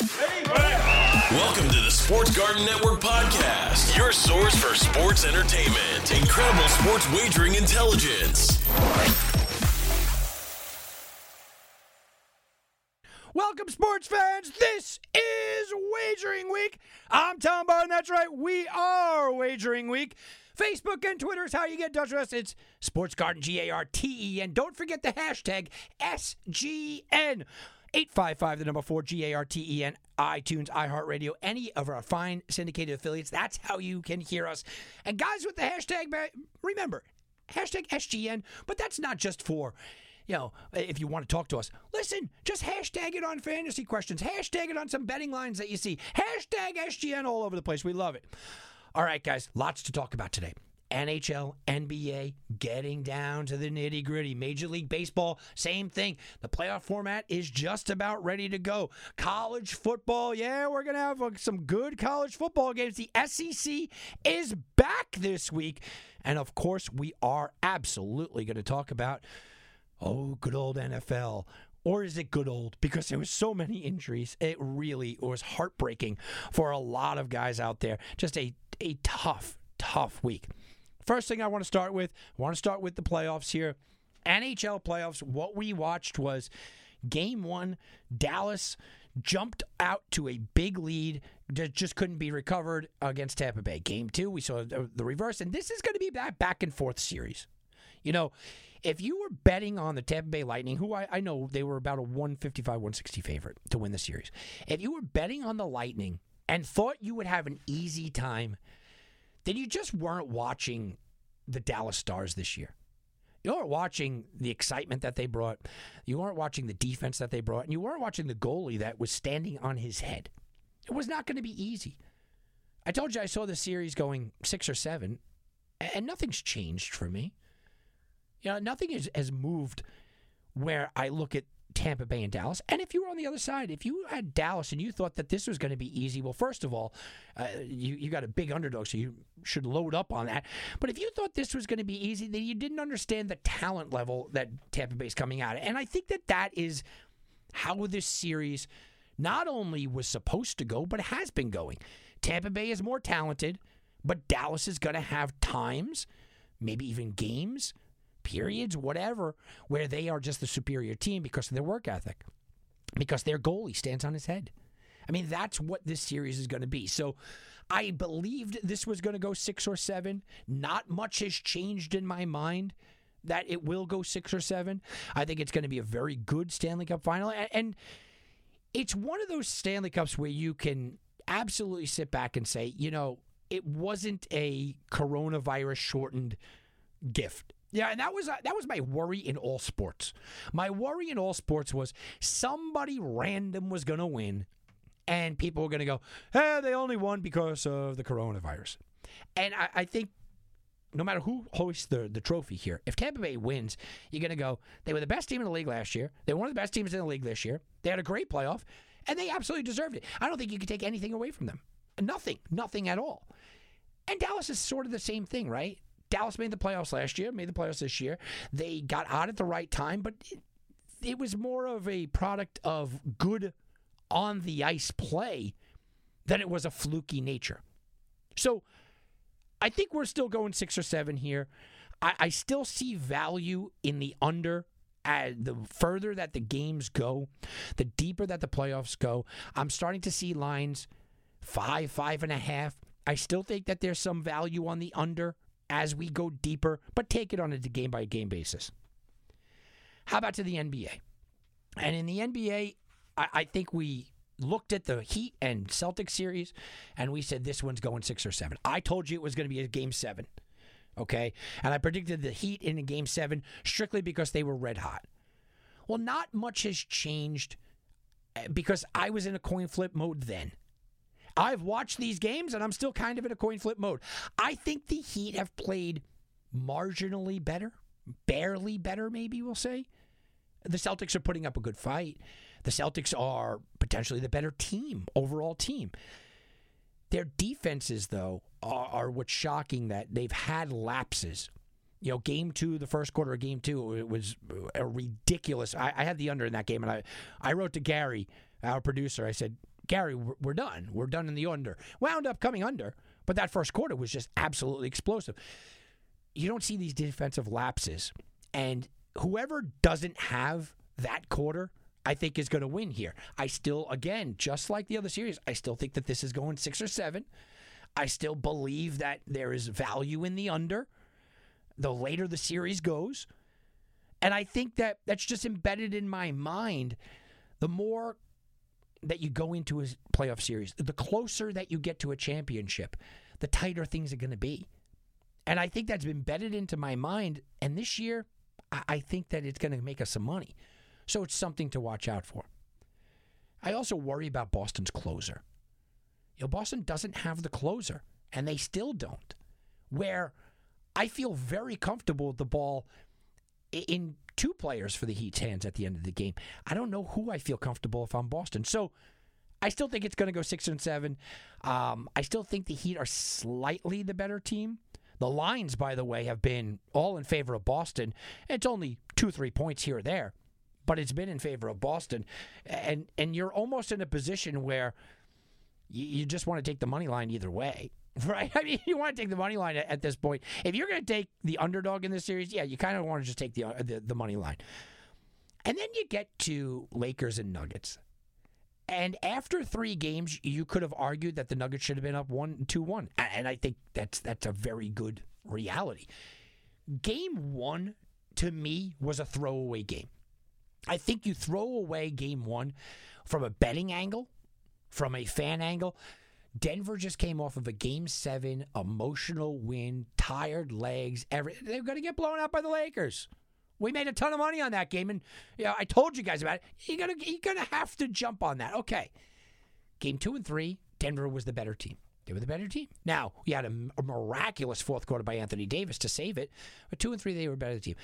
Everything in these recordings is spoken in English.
Welcome to the Sports Garden Network podcast, your source for sports entertainment, incredible sports wagering intelligence. Welcome, sports fans. This is Wagering Week. I'm Tom Barr, and that's right, we are Wagering Week. Facebook and Twitter is how you get in touch with us. It's Sports Garden, G A R T E N. Don't forget the hashtag SGN. 855, the number four, G A R T E N, iTunes, iHeartRadio, any of our fine syndicated affiliates. That's how you can hear us. And guys, with the hashtag, remember, hashtag SGN, but that's not just for you know, if you want to talk to us, listen, just hashtag it on fantasy questions, hashtag it on some betting lines that you see, hashtag SGN all over the place. We love it. All right, guys, lots to talk about today. NHL, NBA, getting down to the nitty gritty. Major League Baseball, same thing. The playoff format is just about ready to go. College football, yeah, we're going to have uh, some good college football games. The SEC is back this week. And of course, we are absolutely going to talk about, oh, good old NFL. Or is it good old? Because there was so many injuries. It really was heartbreaking for a lot of guys out there. Just a, a tough, tough week. First thing I want to start with, I want to start with the playoffs here. NHL playoffs, what we watched was game one, Dallas jumped out to a big lead that just couldn't be recovered against Tampa Bay. Game two, we saw the reverse, and this is going to be that back and forth series. You know, if you were betting on the Tampa Bay Lightning, who I, I know they were about a 155, 160 favorite to win the series, if you were betting on the Lightning and thought you would have an easy time then you just weren't watching the Dallas Stars this year. You weren't watching the excitement that they brought. You weren't watching the defense that they brought. And you weren't watching the goalie that was standing on his head. It was not going to be easy. I told you I saw the series going six or seven, and nothing's changed for me. You know, nothing has, has moved where I look at Tampa Bay and Dallas. And if you were on the other side, if you had Dallas and you thought that this was going to be easy, well, first of all, uh, you you got a big underdog, so you should load up on that. But if you thought this was going to be easy, then you didn't understand the talent level that Tampa Bay is coming out. And I think that that is how this series not only was supposed to go, but has been going. Tampa Bay is more talented, but Dallas is going to have times, maybe even games periods, whatever, where they are just the superior team because of their work ethic, because their goalie stands on his head. I mean, that's what this series is going to be. So I believed this was going to go six or seven. Not much has changed in my mind that it will go six or seven. I think it's going to be a very good Stanley Cup final. And it's one of those Stanley Cups where you can absolutely sit back and say, you know, it wasn't a coronavirus shortened gift. Yeah, and that was uh, that was my worry in all sports. My worry in all sports was somebody random was going to win, and people were going to go, "Hey, they only won because of the coronavirus." And I, I think no matter who hoists the, the trophy here, if Tampa Bay wins, you're going to go, they were the best team in the league last year. They were one of the best teams in the league this year. They had a great playoff, and they absolutely deserved it. I don't think you can take anything away from them. Nothing, nothing at all. And Dallas is sort of the same thing, right? Dallas made the playoffs last year, made the playoffs this year. They got out at the right time, but it, it was more of a product of good on the ice play than it was a fluky nature. So I think we're still going six or seven here. I, I still see value in the under as the further that the games go, the deeper that the playoffs go, I'm starting to see lines five, five and a half. I still think that there's some value on the under as we go deeper, but take it on a game by game basis. How about to the NBA? And in the NBA, I, I think we looked at the Heat and Celtics series and we said this one's going six or seven. I told you it was going to be a game seven. Okay. And I predicted the Heat in a game seven strictly because they were red hot. Well, not much has changed eh, because I was in a coin flip mode then. I've watched these games and I'm still kind of in a coin flip mode. I think the Heat have played marginally better, barely better, maybe we'll say. The Celtics are putting up a good fight. The Celtics are potentially the better team, overall team. Their defenses, though, are, are what's shocking that they've had lapses. You know, game two, the first quarter of game two, it was a ridiculous. I, I had the under in that game, and I, I wrote to Gary, our producer. I said, Gary, we're, done. We're done in the under. Wound up coming under, but that first quarter was just absolutely explosive. You don't see these defensive lapses, and whoever doesn't have that quarter I think is going to win here. I still, again, just like the other series, I still think that this is going six or seven. I still believe that there is value in the under the later the series goes. And I think that that's just embedded in my mind. The more that you go into a playoff series, the closer that you get to a championship, the tighter things are going to be. And I think that's been embedded into my mind. And this year, I think that it's going to make us some money. So it's something to watch out for. I also worry about Boston's closer. You know, Boston doesn't have the closer, and they still don't. Where I feel very comfortable with the ball in two players for the Heat's hands at the end of the game. I don't know who I feel comfortable if I'm Boston. So I still think it's going to go six and seven. Um, I still think the Heat are slightly the better team. The lines, by the way, have been all in favor of Boston. It's only two, three points here or there but it's been in favor of Boston, and and you're almost in a position where you, you just want to take the money line either way. Right? I mean, you want to take the money line at, at this point. If you're going to take the underdog in this series, yeah, you kind of want to just take the, uh, the the money line. And then you get to Lakers and Nuggets. And after three games, you could have argued that the Nuggets should have been up one, two, one, and I think that's that's a very good reality. Game one to me was a throwaway game. I think you throw away game one from a betting angle, from a fan angle. Denver just came off of a game seven emotional win, tired legs. Every, they're going to get blown out by the Lakers. We made a ton of money on that game, and you know, I told you guys about it. You're gonna you're gonna have to jump on that. Okay, game two and three, Denver was the better team. They were the better team. Now we had a, a miraculous fourth quarter by Anthony Davis to save it, but two and three they were better team.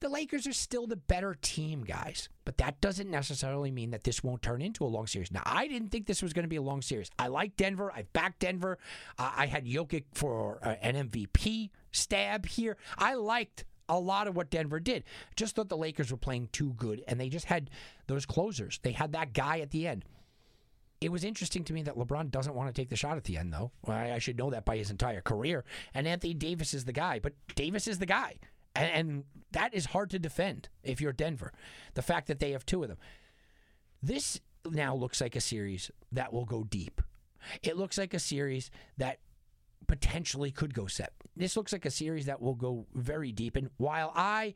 The Lakers are still the better team, guys. But that doesn't necessarily mean that this won't turn into a long series. Now, I didn't think this was going to be a long series. I like Denver. I backed Denver. I had Jokic for uh, an MVP stab here. I liked a lot of what Denver did. Just thought the Lakers were playing too good, and they just had those closers. They had that guy at the end. It was interesting to me that LeBron doesn't want to take the shot at the end, though. I, I should know that by his entire career. And Anthony Davis is the guy, but Davis is the guy. And, and that is hard to defend if you're Denver. The fact that they have two of them. This now looks like a series that will go deep. It looks like a series that potentially could go set. This looks like a series that will go very deep. And while I,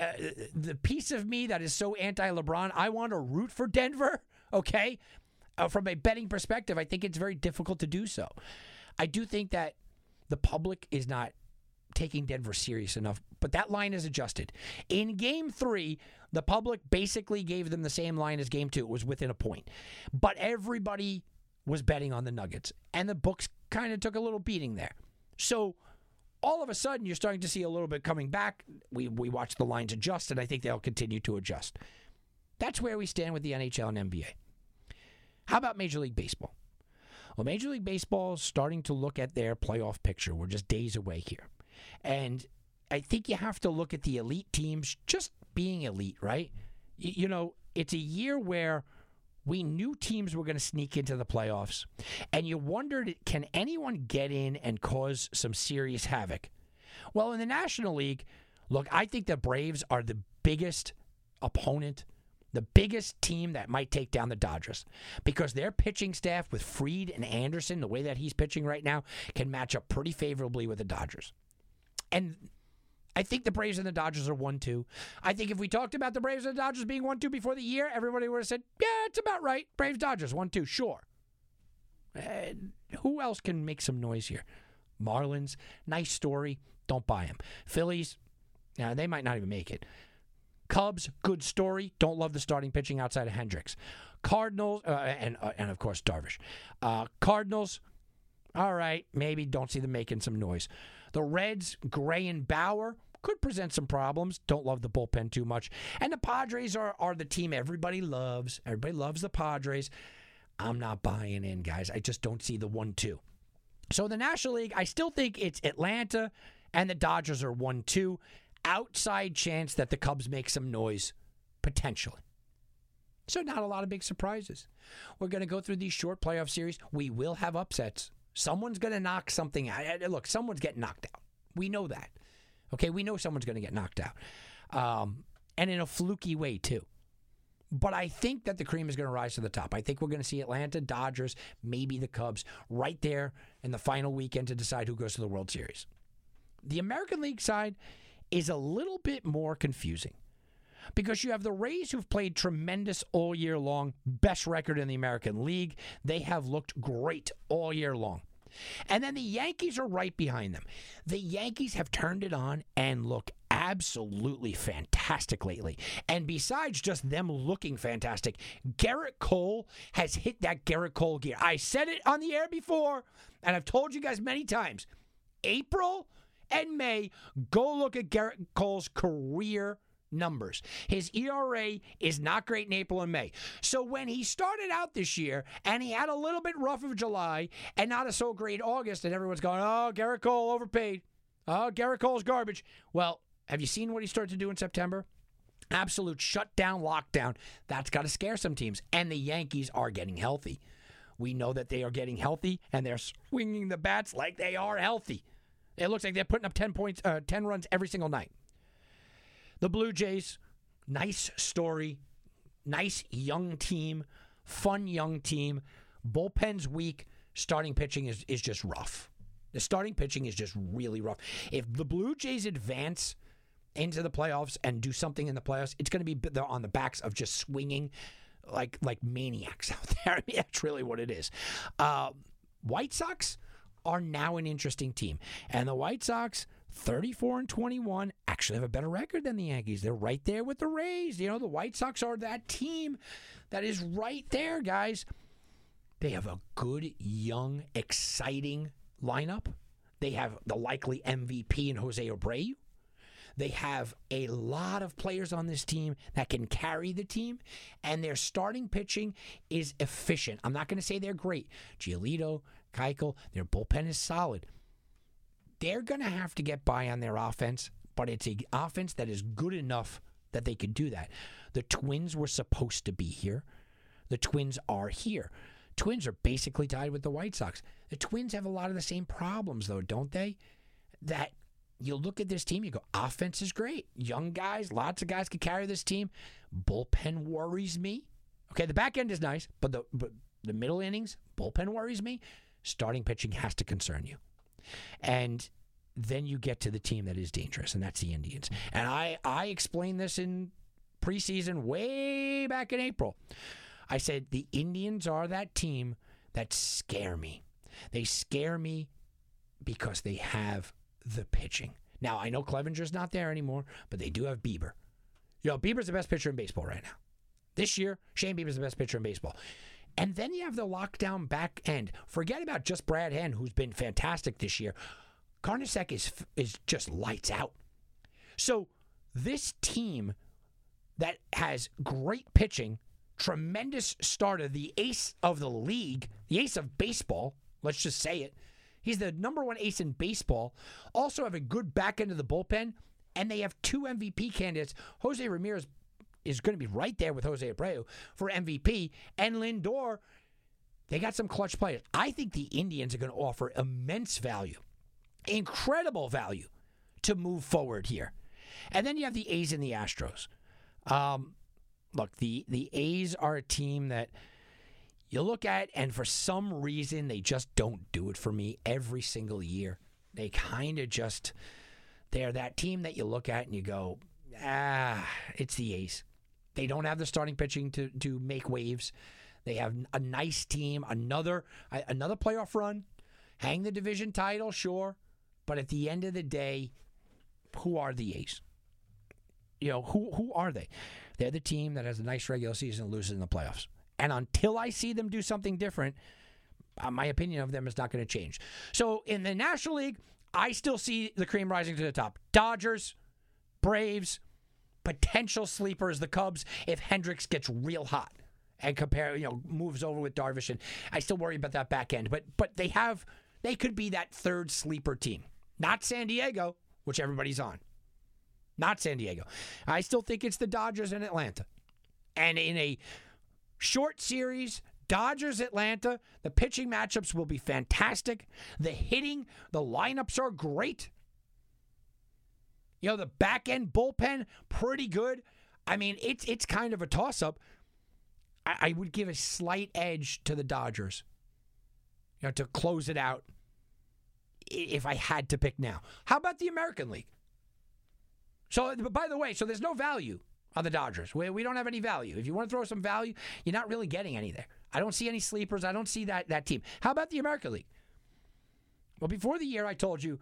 uh, the piece of me that is so anti LeBron, I want to root for Denver, okay? Uh, from a betting perspective, I think it's very difficult to do so. I do think that the public is not taking Denver serious enough, but that line is adjusted. In game three, the public basically gave them the same line as game two. It was within a point. But everybody was betting on the Nuggets, and the books kind of took a little beating there. So all of a sudden, you're starting to see a little bit coming back. We, we watch the lines adjust, and I think they'll continue to adjust. That's where we stand with the NHL and NBA. How about Major League Baseball? Well, Major League Baseball is starting to look at their playoff picture. We're just days away here. And I think you have to look at the elite teams just being elite, right? You, know, it's a year where we knew teams were going to sneak into the playoffs, and you wondered can anyone get in and cause some serious havoc? Well, in the National League, look, I think the Braves are the biggest opponent, the biggest team that might take down the Dodgers, because their pitching staff with Fried and Anderson, the way that he's pitching right now, can match up pretty favorably with the Dodgers. And I think the Braves and the Dodgers are 1 2. I think if we talked about the Braves and the Dodgers being 1 2 before the year, everybody would have said, yeah, it's about right. Braves Dodgers 1 2, sure. And who else can make some noise here? Marlins, nice story. Don't buy them. Phillies, they might not even make it. Cubs, good story. Don't love the starting pitching outside of Hendricks. Cardinals, uh, and uh, and of course Darvish. Uh, Cardinals, all right, maybe don't see them making some noise. The Reds, Gray and Bauer could present some problems. Don't love the bullpen too much. And the Padres are are the team everybody loves. Everybody loves the Padres. I'm not buying in, guys. I just don't see the one-two. So the National League, I still think it's Atlanta and the Dodgers are one-two outside chance that the Cubs make some noise, potentially. So, not a lot of big surprises. We're going to go through these short playoff series. We will have upsets. Someone's going to knock something out. Look, someone's getting knocked out. We know that. Okay, we know someone's going to get knocked out. Um, and in a fluky way, too. But I think that the cream is going to rise to the top. I think we're going to see Atlanta, Dodgers, maybe the Cubs right there in the final weekend to decide who goes to the World Series. The American League side, is a little bit more confusing because you have the Rays who've played tremendous all year long, best record in the American League. They have looked great all year long. And then the Yankees are right behind them. The Yankees have turned it on and look absolutely fantastic lately. And besides just them looking fantastic, Gerrit Cole has hit that Gerrit Cole gear. I said it on the air before, and I've told you guys many times. April and May, go look at Gerrit Cole's career numbers. His ERA is not great in April and May. So when he started out this year and he had a little bit rough of July and not a so great August, and everyone's going, oh, Gerrit Cole overpaid. Oh, Gerrit Cole's garbage. Well, have you seen what he started to do in September? Absolute shutdown, lockdown. That's got to scare some teams. And the Yankees are getting healthy. We know that they are getting healthy and they're swinging the bats like they are healthy. It looks like they're putting up 10 points, uh, 10 runs every single night. The Blue Jays, nice story, nice young team, fun young team. Bullpen's weak. Starting pitching is, is just rough. The starting pitching is just really rough. If the Blue Jays advance into the playoffs and do something in the playoffs, it's going to be on the backs of just swinging like like maniacs out there. I mean, that's really what it is. Uh, White Sox, are now an interesting team. And the White Sox, 34 and 21, actually have a better record than the Yankees. They're right there with the Rays. You know, the White Sox are that team that is right there, guys. They have a good, young, exciting lineup. They have the likely MVP in Jose Abreu. They have a lot of players on this team that can carry the team, and their starting pitching is efficient. I'm not going to say they're great. Giolito, Keuchel, their bullpen is solid. They're going to have to get by on their offense, but it's an offense that is good enough that they could do that. The Twins were supposed to be here. The Twins are here. Twins are basically tied with the White Sox. The Twins have a lot of the same problems, though, don't they? That you look at this team, you go, offense is great. Young guys, lots of guys can carry this team. Bullpen worries me. Okay, the back end is nice, but the but the middle innings, bullpen worries me starting pitching has to concern you. And then you get to the team that is dangerous, and that's the Indians. And I, I explained this in preseason way back in April. I said the Indians are that team that scare me. They scare me because they have the pitching. Now, I know Clevinger's not there anymore, but they do have Bieber. Know, Bieber's the best pitcher in baseball right now. This year, Shane Bieber's the best pitcher in baseball. And then you have the lockdown back end. Forget about just Brad Hand, who's been fantastic this year. Karinchak is is just lights out. So this team that has great pitching, tremendous starter, the ace of the league, the ace of baseball. Let's just say it. He's the number one ace in baseball. Also have a good back end of the bullpen, and they have two MVP candidates. Jose Ramirez is going to be right there with Jose Abreu for MVP. And Lindor, they got some clutch players. I think the Indians are going to offer immense value, incredible value to move forward here. And then you have the A's and the Astros. Um, look, the the A's are a team that you look at, and for some reason they just don't do it for me every single year. They kind of just they're that team that you look at and you go, ah, it's the A's. They don't have the starting pitching to to make waves. They have a nice team, another another playoff run, hang the division title, sure, but at the end of the day, who are the A's? You know, who who are they? They're the team that has a nice regular season and loses in the playoffs. And until I see them do something different, uh, my opinion of them is not going to change. So in the National League, I still see the cream rising to the top. Dodgers, Braves, potential sleeper is the Cubs, if Hendricks gets real hot and compare, you know, moves over with Darvish. And I still worry about that back end. But but they have they could be that third sleeper team. Not San Diego, which everybody's on. Not San Diego. I still think it's the Dodgers and Atlanta. And in a short series, Dodgers Atlanta, the pitching matchups will be fantastic. The hitting, the lineups are great. You know, the back end bullpen, pretty good. I mean, it's it's kind of a toss up. I, I would give a slight edge to the Dodgers. You know, to close it out if I had to pick now. How about the American League? So, by the way, so there's no value on the Dodgers. We, we don't have any value. If you want to throw some value, you're not really getting any there. I don't see any sleepers. I don't see that that team. How about the American League? Well, before the year, I told you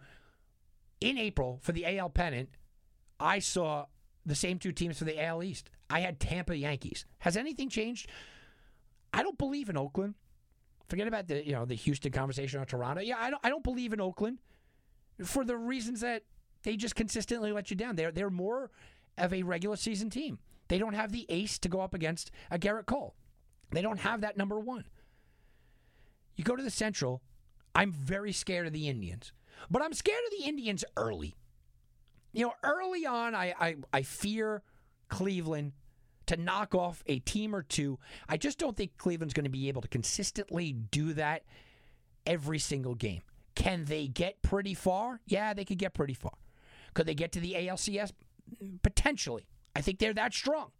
in April for the AL pennant, I saw the same two teams for the AL East. I had Tampa Yankees. Has anything changed? I don't believe in Oakland. Forget about the you know the Houston conversation on Toronto. Yeah, I don't I don't believe in Oakland for the reasons that they just consistently let you down. They're they're more of a regular season team. They don't have the ace to go up against a Gerrit Cole. They don't have that number one. You go to the Central, I'm very scared of the Indians. But I'm scared of the Indians early. You know, early on, I, I, I fear Cleveland to knock off a team or two. I just don't think Cleveland's going to be able to consistently do that every single game. Can they get pretty far? Yeah, they could get pretty far. Could they get to the ALCS? Potentially. I think they're that strong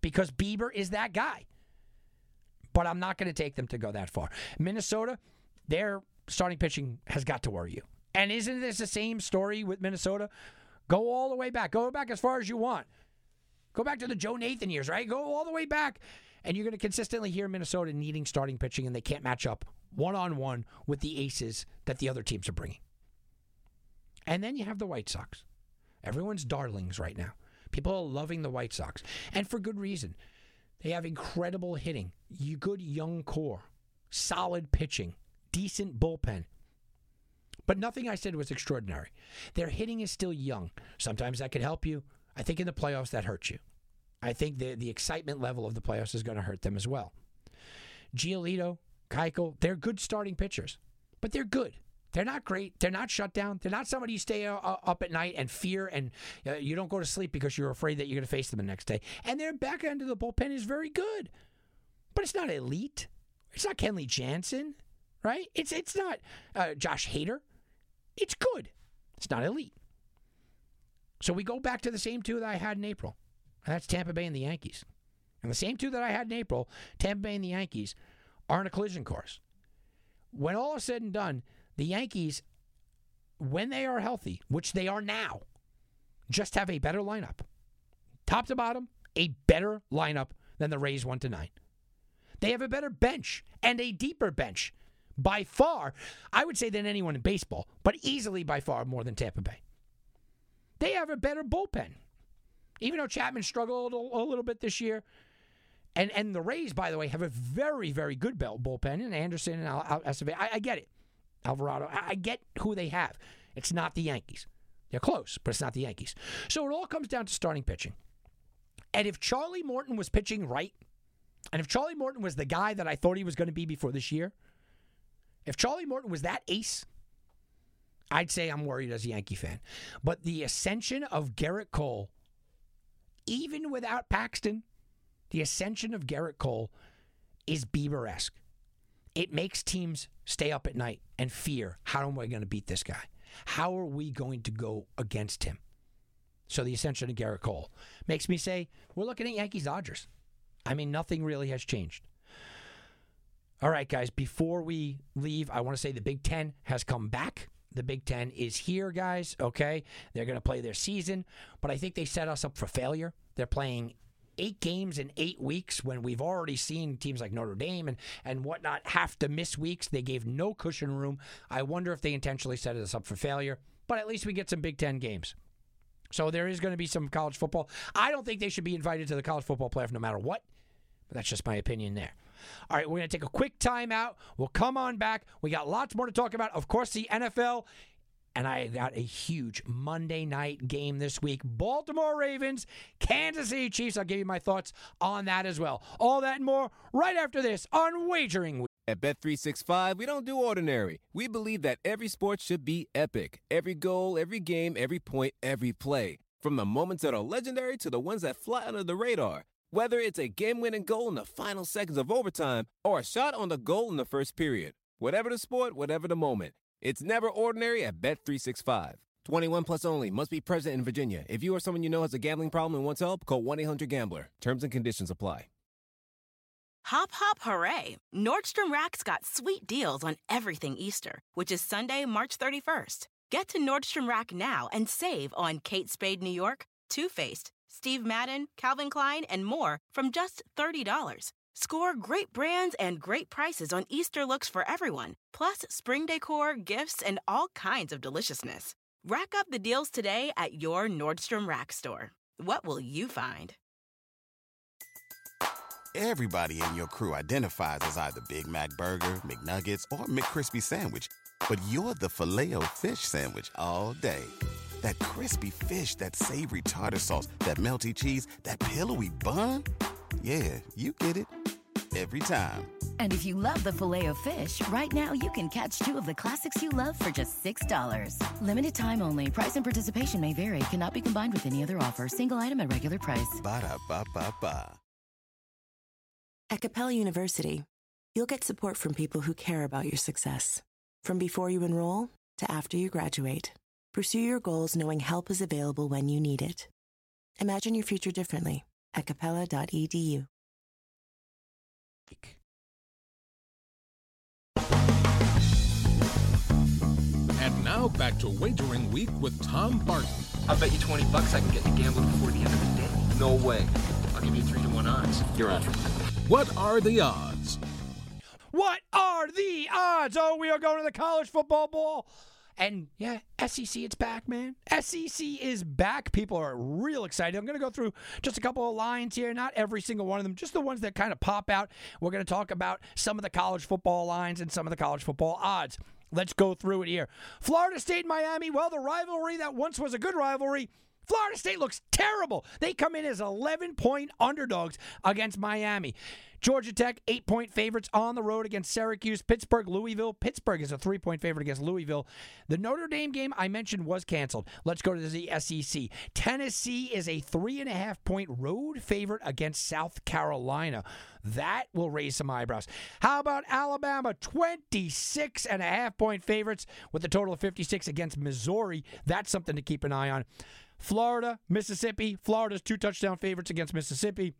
because Bieber is that guy but I'm not going to take them to go that far. Minnesota, their starting pitching has got to worry you. And isn't this the same story with Minnesota? Go all the way back. Go back as far as you want. Go back to the Joe Nathan years, right? Go all the way back. And you're going to consistently hear Minnesota needing starting pitching, and they can't match up one on one with the aces that the other teams are bringing. And then you have the White Sox. Everyone's darlings right now. People are loving the White Sox, and for good reason. They have incredible hitting, you good young core, solid pitching, decent bullpen. But nothing I said was extraordinary. Their hitting is still young. Sometimes that could help you. I think in the playoffs that hurts you. I think the the excitement level of the playoffs is going to hurt them as well. Giolito, Keuchel, they're good starting pitchers, but they're good. They're not great. They're not shut down. They're not somebody you stay uh, up at night and fear and uh, you don't go to sleep because you're afraid that you're going to face them the next day. And their back end of the bullpen is very good, but it's not elite. It's not Kenley Jansen, right? It's it's not uh, Josh Hader. It's good. It's not elite. So we go back to the same two that I had in April, and that's Tampa Bay and the Yankees. And the same two that I had in April, Tampa Bay and the Yankees, are in a collision course. When all is said and done, the Yankees, when they are healthy, which they are now, just have a better lineup. Top to bottom, a better lineup than the Rays 1 to 9. They have a better bench and a deeper bench by far, I would say, than anyone in baseball, but easily by far more than Tampa Bay. They have a better bullpen. Even though Chapman struggled a, little bit this year, and and the Rays, by the way, have a very very good bullpen. And Anderson and Al- Al- I, I get it. Alvarado. I, I get who they have. It's not the Yankees. They're close, but it's not the Yankees. So it all comes down to starting pitching. And if Charlie Morton was pitching right, and if Charlie Morton was the guy that I thought he was going to be before this year, if Charlie Morton was that ace, I'd say I'm worried as a Yankee fan. But the ascension of Gerrit Cole, even without Paxton, the ascension of Gerrit Cole is Bieber esque. It makes teams stay up at night and fear how am I going to beat this guy? How are we going to go against him? So the ascension of Gerrit Cole makes me say we're looking at Yankees Dodgers. I mean, nothing really has changed. All right, guys, before we leave, I want to say the Big Ten has come back. The Big Ten is here, guys. Okay. They're going to play their season, but I think they set us up for failure. They're playing eight games in eight weeks when we've already seen teams like Notre Dame and, and whatnot have to miss weeks. They gave no cushion room. I wonder if they intentionally set us up for failure, but at least we get some Big Ten games. So there is going to be some college football. I don't think they should be invited to the college football playoff no matter what, but that's just my opinion there. All right, we're going to take a quick timeout. We'll come on back. We got lots more to talk about. Of course, the NFL. And I got a huge Monday night game this week. Baltimore Ravens, Kansas City Chiefs. I'll give you my thoughts on that as well. All that and more right after this on Wagering Week. At Bet365, we don't do ordinary. We believe that every sport should be epic. Every goal, every game, every point, every play. From the moments that are legendary to the ones that fly under the radar. Whether it's a game-winning goal in the final seconds of overtime or a shot on the goal in the first period. Whatever the sport, whatever the moment. It's never ordinary at Bet365. 21 plus only. Must be present in Virginia. If you or someone you know has a gambling problem and wants help, call 1-800-GAMBLER. Terms and conditions apply. Hop, hop, hooray! Nordstrom Rack's got sweet deals on everything Easter, which is Sunday, March 31st. Get to Nordstrom Rack now and save on Kate Spade New York, Too Faced, Steve Madden, Calvin Klein, and more from just $30. Score great brands and great prices on Easter looks for everyone, plus spring decor, gifts, and all kinds of deliciousness. Rack up the deals today at your Nordstrom Rack store. What will you find? Everybody in your crew identifies as either Big Mac Burger, McNuggets, or McCrispy Sandwich. But you're the Filet-O-Fish Sandwich all day. That crispy fish, that savory tartar sauce, that melty cheese, that pillowy bun. Yeah, you get it. Every time. And if you love the Filet-O-Fish, right now you can catch two of the classics you love for just $6. Limited time only. Price and participation may vary. Cannot be combined with any other offer. Single item at regular price. Ba-da-ba-ba-ba. At Capella University, you'll get support from people who care about your success. From before you enroll to after you graduate, pursue your goals knowing help is available when you need it. Imagine your future differently at capella.edu. And now back to Wagering Week with Tom Barton. I'll bet you 20 bucks I can get you gambling before the end of the day. No way. I'll give you 3 to 1 odds. You're on. What are the odds? What are the odds? Oh, we are going to the college football bowl. And yeah, SEC, it's back, man. SEC is back. People are real excited. I'm going to go through just a couple of lines here, not every single one of them, just the ones that kind of pop out. We're going to talk about some of the college football lines and some of the college football odds. Let's go through it here. Florida State, Miami. Well, the rivalry that once was a good rivalry. Florida State looks terrible. They come in as 11 point underdogs against Miami. Georgia Tech, eight point favorites on the road against Syracuse. Pittsburgh, Louisville. Pittsburgh is a three point favorite against Louisville. The Notre Dame game I mentioned was canceled. Let's go to the SEC. Tennessee is a three and a half point road favorite against South Carolina. That will raise some eyebrows. How about Alabama? 26 and a half point favorites with a total of 56 against Missouri. That's something to keep an eye on. Florida, Mississippi. Florida's two touchdown favorites against Mississippi.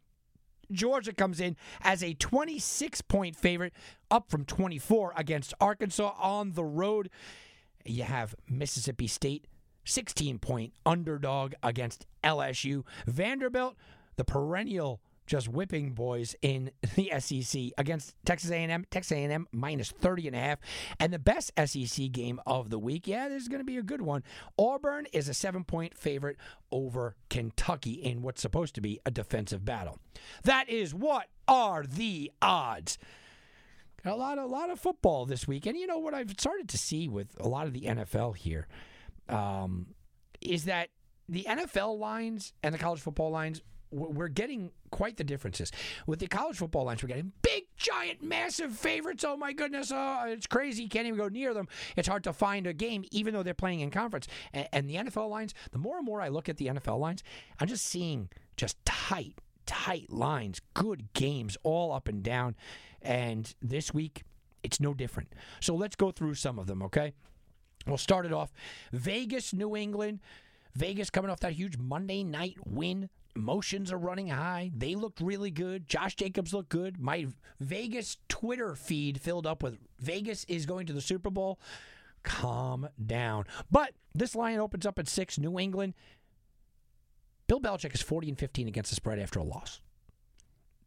Georgia comes in as a 26 point favorite, up from 24 against Arkansas on the road. You have Mississippi State, 16 point underdog against LSU. Vanderbilt, the perennial just whipping boys in the SEC against Texas A&M. Texas A&M minus 30 and a half. And the best SEC game of the week, yeah, this is going to be a good one. Auburn is a seven-point favorite over Kentucky in what's supposed to be a defensive battle. That is what are the odds. A lot, a lot of football this week, and you know what I've started to see with a lot of the NFL here um, is that the NFL lines and the college football lines we're getting quite the differences. With the college football lines, we're getting big, giant, massive favorites. Oh my goodness, oh, it's crazy. Can't even go near them. It's hard to find a game, even though they're playing in conference. And, and the NFL lines, the more and more I look at the NFL lines, I'm just seeing just tight, tight lines, good games all up and down. And this week, it's no different. So let's go through some of them, okay? We'll start it off. Vegas, New England. Vegas coming off that huge Monday night win. Emotions are running high. They looked really good. Josh Jacobs looked good. My Vegas Twitter feed filled up with Vegas is going to the Super Bowl. Calm down. But this line opens up at six. New England. Bill Belichick is 40 and 15 against the spread after a loss.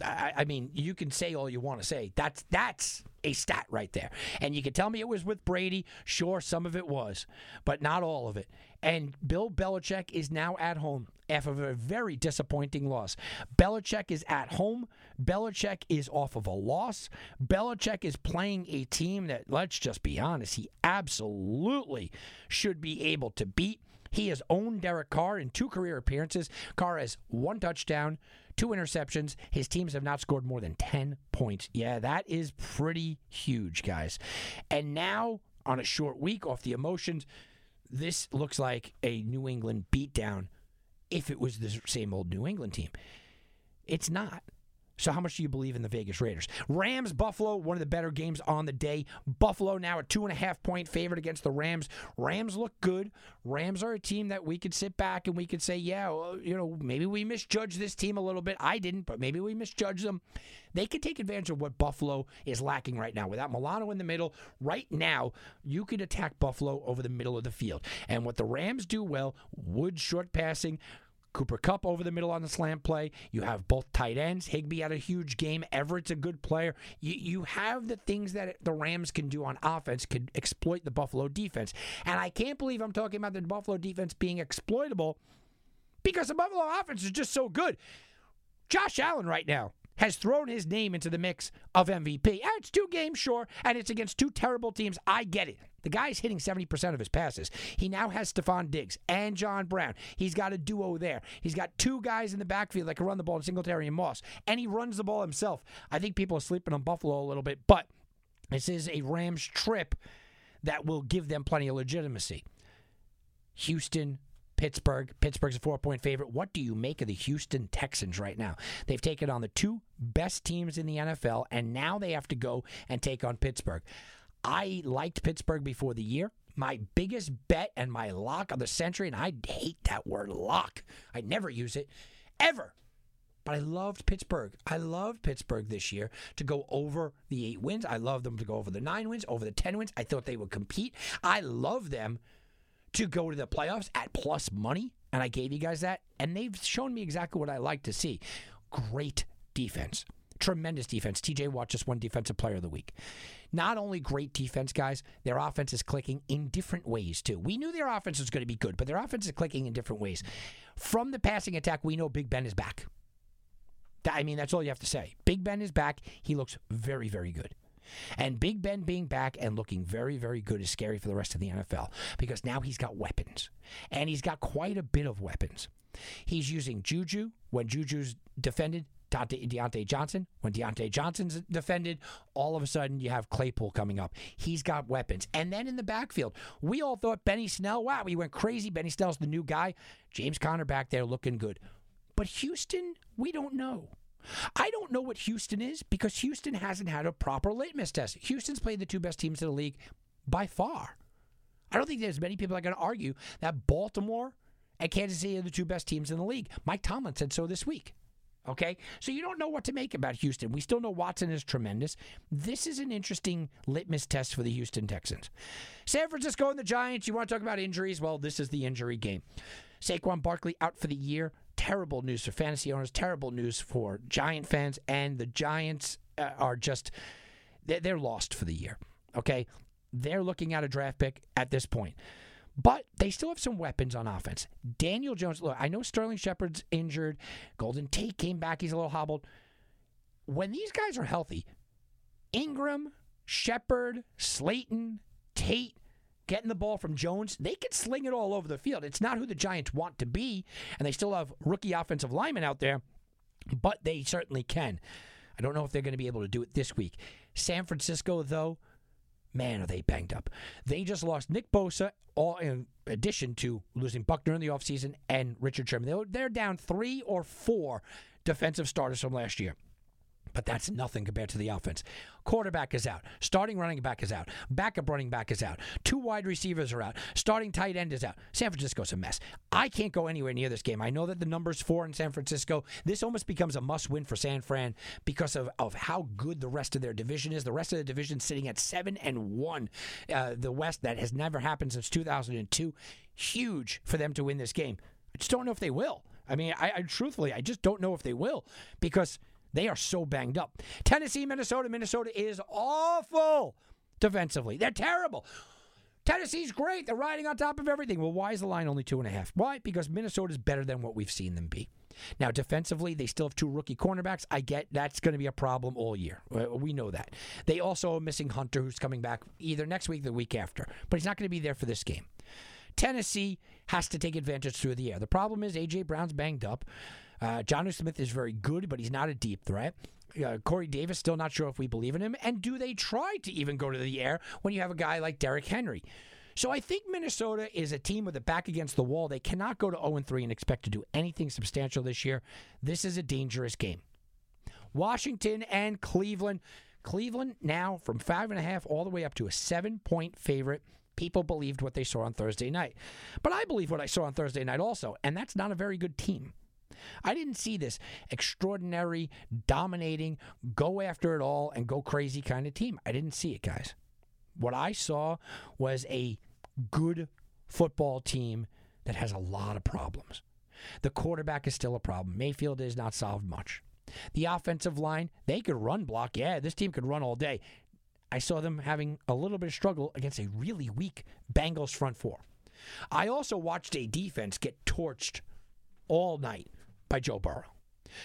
I, I mean, you can say all you want to say. That's that's a stat right there. And you can tell me it was with Brady. Sure, some of it was, but not all of it. And Bill Belichick is now at home after a very disappointing loss. Belichick is at home. Belichick is off of a loss. Belichick is playing a team that, let's just be honest, he absolutely should be able to beat. He has owned Derek Carr in two career appearances. Carr has one touchdown, two interceptions. His teams have not scored more than 10 points. Yeah, that is pretty huge, guys. And now, on a short week off the emotions, this looks like a New England beatdown if it was the same old New England team. It's not. So, how much do you believe in the Vegas Raiders? Rams, Buffalo, one of the better games on the day. Buffalo now a two and a half point favorite against the Rams. Rams look good. Rams are a team that we could sit back and we could say, yeah, well, you know, maybe we misjudged this team a little bit. I didn't, but maybe we misjudged them. They could take advantage of what Buffalo is lacking right now. Without Milano in the middle, right now, you could attack Buffalo over the middle of the field. And what the Rams do well, wood short passing, Cooper Kupp over the middle on the slant play. You have both tight ends. Higbee had a huge game. Everett's a good player. You you have the things that the Rams can do on offense could exploit the Buffalo defense. And I can't believe I'm talking about the Buffalo defense being exploitable because the Buffalo offense is just so good. Josh Allen right now has thrown his name into the mix of MVP. And ah, it's two games, sure, and it's against two terrible teams. I get it. The guy's hitting 70% of his passes. He now has Stefon Diggs and John Brown. He's got a duo there. He's got two guys in the backfield that can run the ball in Singletary and Moss. And he runs the ball himself. I think people are sleeping on Buffalo a little bit, but this is a Rams trip that will give them plenty of legitimacy. Houston, Pittsburgh. Pittsburgh's a four point favorite. What do you make of the Houston Texans right now? They've taken on the two best teams in the NFL, and now they have to go and take on Pittsburgh. I liked Pittsburgh before the year. My biggest bet and my lock of the century, and I hate that word lock. I never use it, ever. But I loved Pittsburgh. I loved Pittsburgh this year to go over the eight wins. I loved them to go over the nine wins, over the 10 wins. I thought they would compete. I love them to go to the playoffs at plus money, and I gave you guys that, and they've shown me exactly what I like to see. Great defense. Tremendous defense. TJ Watt just won Defensive Player of the Week. Not only great defense, guys, their offense is clicking in different ways, too. We knew their offense was going to be good, but their offense is clicking in different ways. From the passing attack, we know Big Ben is back. I mean, that's all you have to say. Big Ben is back. He looks very, very good. And Big Ben being back and looking very, very good is scary for the rest of the NFL because now he's got weapons. And he's got quite a bit of weapons. He's using Juju when Juju's defended. Diontae, Diontae Johnson. When Diontae Johnson's defended, all of a sudden you have Claypool coming up. He's got weapons. And then in the backfield, we all thought Benny Snell, wow, we went crazy. Benny Snell's the new guy. James Conner back there looking good. But Houston, we don't know. I don't know what Houston is because Houston hasn't had a proper litmus test. Houston's played the two best teams in the league by far. I don't think there's many people that are going to argue that Baltimore and Kansas City are the two best teams in the league. Mike Tomlin said so this week. Okay, so you don't know what to make about Houston. We still know Watson is tremendous. This is an interesting litmus test for the Houston Texans. San Francisco and the Giants. You want to talk about injuries? Well, this is the injury game. Saquon Barkley out for the year terrible news for fantasy owners, terrible news for Giant fans, and the Giants uh, are just they're lost for the year. Okay, they're looking at a draft pick at this point. But they still have some weapons on offense. Daniel Jones, look, I know Sterling Shepard's injured. Golden Tate came back, he's a little hobbled. When these guys are healthy, Ingram, Shepard, Slayton, Tate, getting the ball from Jones, they can sling it all over the field. It's not who the Giants want to be, and they still have rookie offensive linemen out there, but they certainly can. I don't know if they're going to be able to do it this week. San Francisco, though, man, are they banged up. They just lost Nick Bosa, all in addition to losing Buckner in the offseason and Richard Sherman. They're, they're down three or four defensive starters from last year. But that's nothing compared to the offense. Quarterback is out. Starting running back is out. Backup running back is out. Two wide receivers are out. Starting tight end is out. San Francisco's a mess. I can't go anywhere near this game. I know that the number's four in San Francisco. This almost becomes a must win for San Fran because of, of how good the rest of their division is. The rest of the division sitting at seven and one. Uh, the West, that has never happened since 2002. Huge for them to win this game. I just don't know if they will. I mean, I, I truthfully, I just don't know if they will because they are so banged up. Tennessee, Minnesota. Minnesota is awful defensively. They're terrible. Tennessee's great. They're riding on top of everything. Well, why is the line only two and a half? Why? Because Minnesota's better than what we've seen them be. Now, defensively, they still have two rookie cornerbacks. I get that's going to be a problem all year. We know that. They also are missing Hunter, who's coming back either next week or the week after, but he's not going to be there for this game. Tennessee has to take advantage through the air. The problem is A.J. Brown's banged up. Uh, Jonnu Smith is very good, but he's not a deep threat. Uh, Corey Davis, still not sure if we believe in him. And do they try to even go to the air when you have a guy like Derrick Henry? So I think Minnesota is a team with a back against the wall. They cannot go to 0 3 and expect to do anything substantial this year. This is a dangerous game. Washington and Cleveland. Cleveland now from five and a half all the way up to a seven point favorite. People believed what they saw on Thursday night. But I believe what I saw on Thursday night also, and that's not a very good team. I didn't see this extraordinary, dominating, go after it all and go crazy kind of team. I didn't see it, guys. What I saw was a good football team that has a lot of problems. The quarterback is still a problem. Mayfield is not solved much. The offensive line, they could run block. Yeah, this team could run all day. I saw them having a little bit of struggle against a really weak Bengals front four. I also watched a defense get torched all night by Joe Burrow.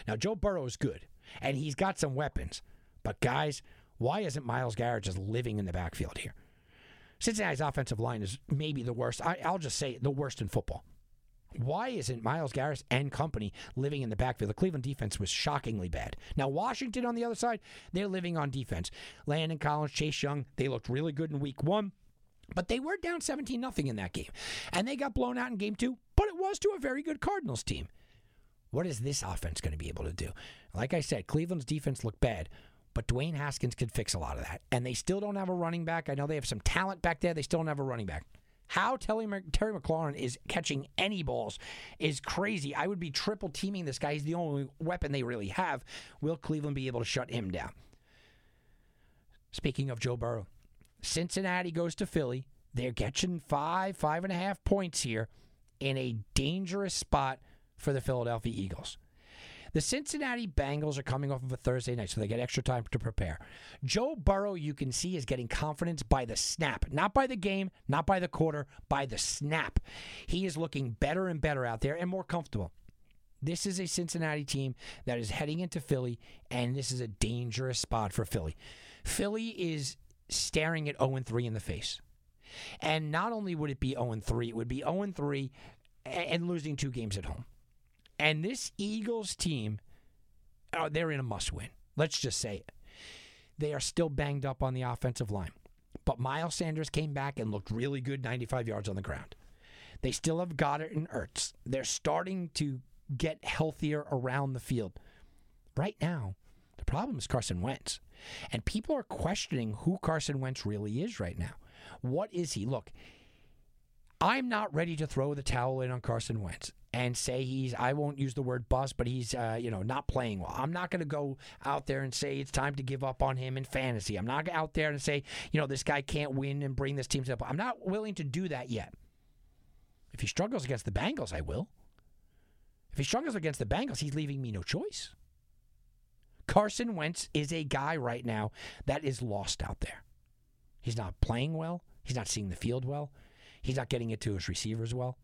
Now, Joe Burrow is good, and he's got some weapons. But, guys, why isn't Myles Garrett just living in the backfield here? Cincinnati's offensive line is maybe the worst. I, will just say the worst in football. Why isn't Myles Garrett and company living in the backfield? The Cleveland defense was shockingly bad. Now, Washington on the other side, they're living on defense. Landon Collins, Chase Young, they looked really good in week one. But they were down 17 0 in that game. And they got blown out in game two, but it was to a very good Cardinals team. What is this offense going to be able to do? Like I said, Cleveland's defense looked bad, but Dwayne Haskins could fix a lot of that. And they still don't have a running back. I know they have some talent back there. They still don't have a running back. How Terry, Terry McLaurin is catching any balls is crazy. I would be triple teaming this guy. He's the only weapon they really have. Will Cleveland be able to shut him down? Speaking of Joe Burrow, Cincinnati goes to Philly. They're catching five, five and a half points here in a dangerous spot for the Philadelphia Eagles. The Cincinnati Bengals are coming off of a Thursday night, so they get extra time to prepare. Joe Burrow, you can see, is getting confidence by the snap, not by the game, not by the quarter, by the snap. He is looking better and better out there and more comfortable. This is a Cincinnati team that is heading into Philly, and this is a dangerous spot for Philly. Philly is staring at 0 3 in the face. And not only would it be 0 3, it would be 0 3 and losing two games at home. And this Eagles team, oh, they're in a must win. Let's just say it. They are still banged up on the offensive line. But Miles Sanders came back and looked really good 95 yards on the ground. They still have Goedert and Ertz. They're starting to get healthier around the field. Right now, the problem is Carson Wentz. And people are questioning who Carson Wentz really is right now. What is he? Look, I'm not ready to throw the towel in on Carson Wentz and say he's I won't use the word bust, but he's uh, you know not playing well. I'm not going to go out there and say it's time to give up on him in fantasy. I'm not out there and say you know this guy can't win and bring this team to. I'm not willing to do that yet. If he struggles against the Bengals, I will. If he struggles against the Bengals, he's leaving me no choice. Carson Wentz is a guy right now that is lost out there. He's not playing well. He's not seeing the field well. He's not getting it to his receivers well.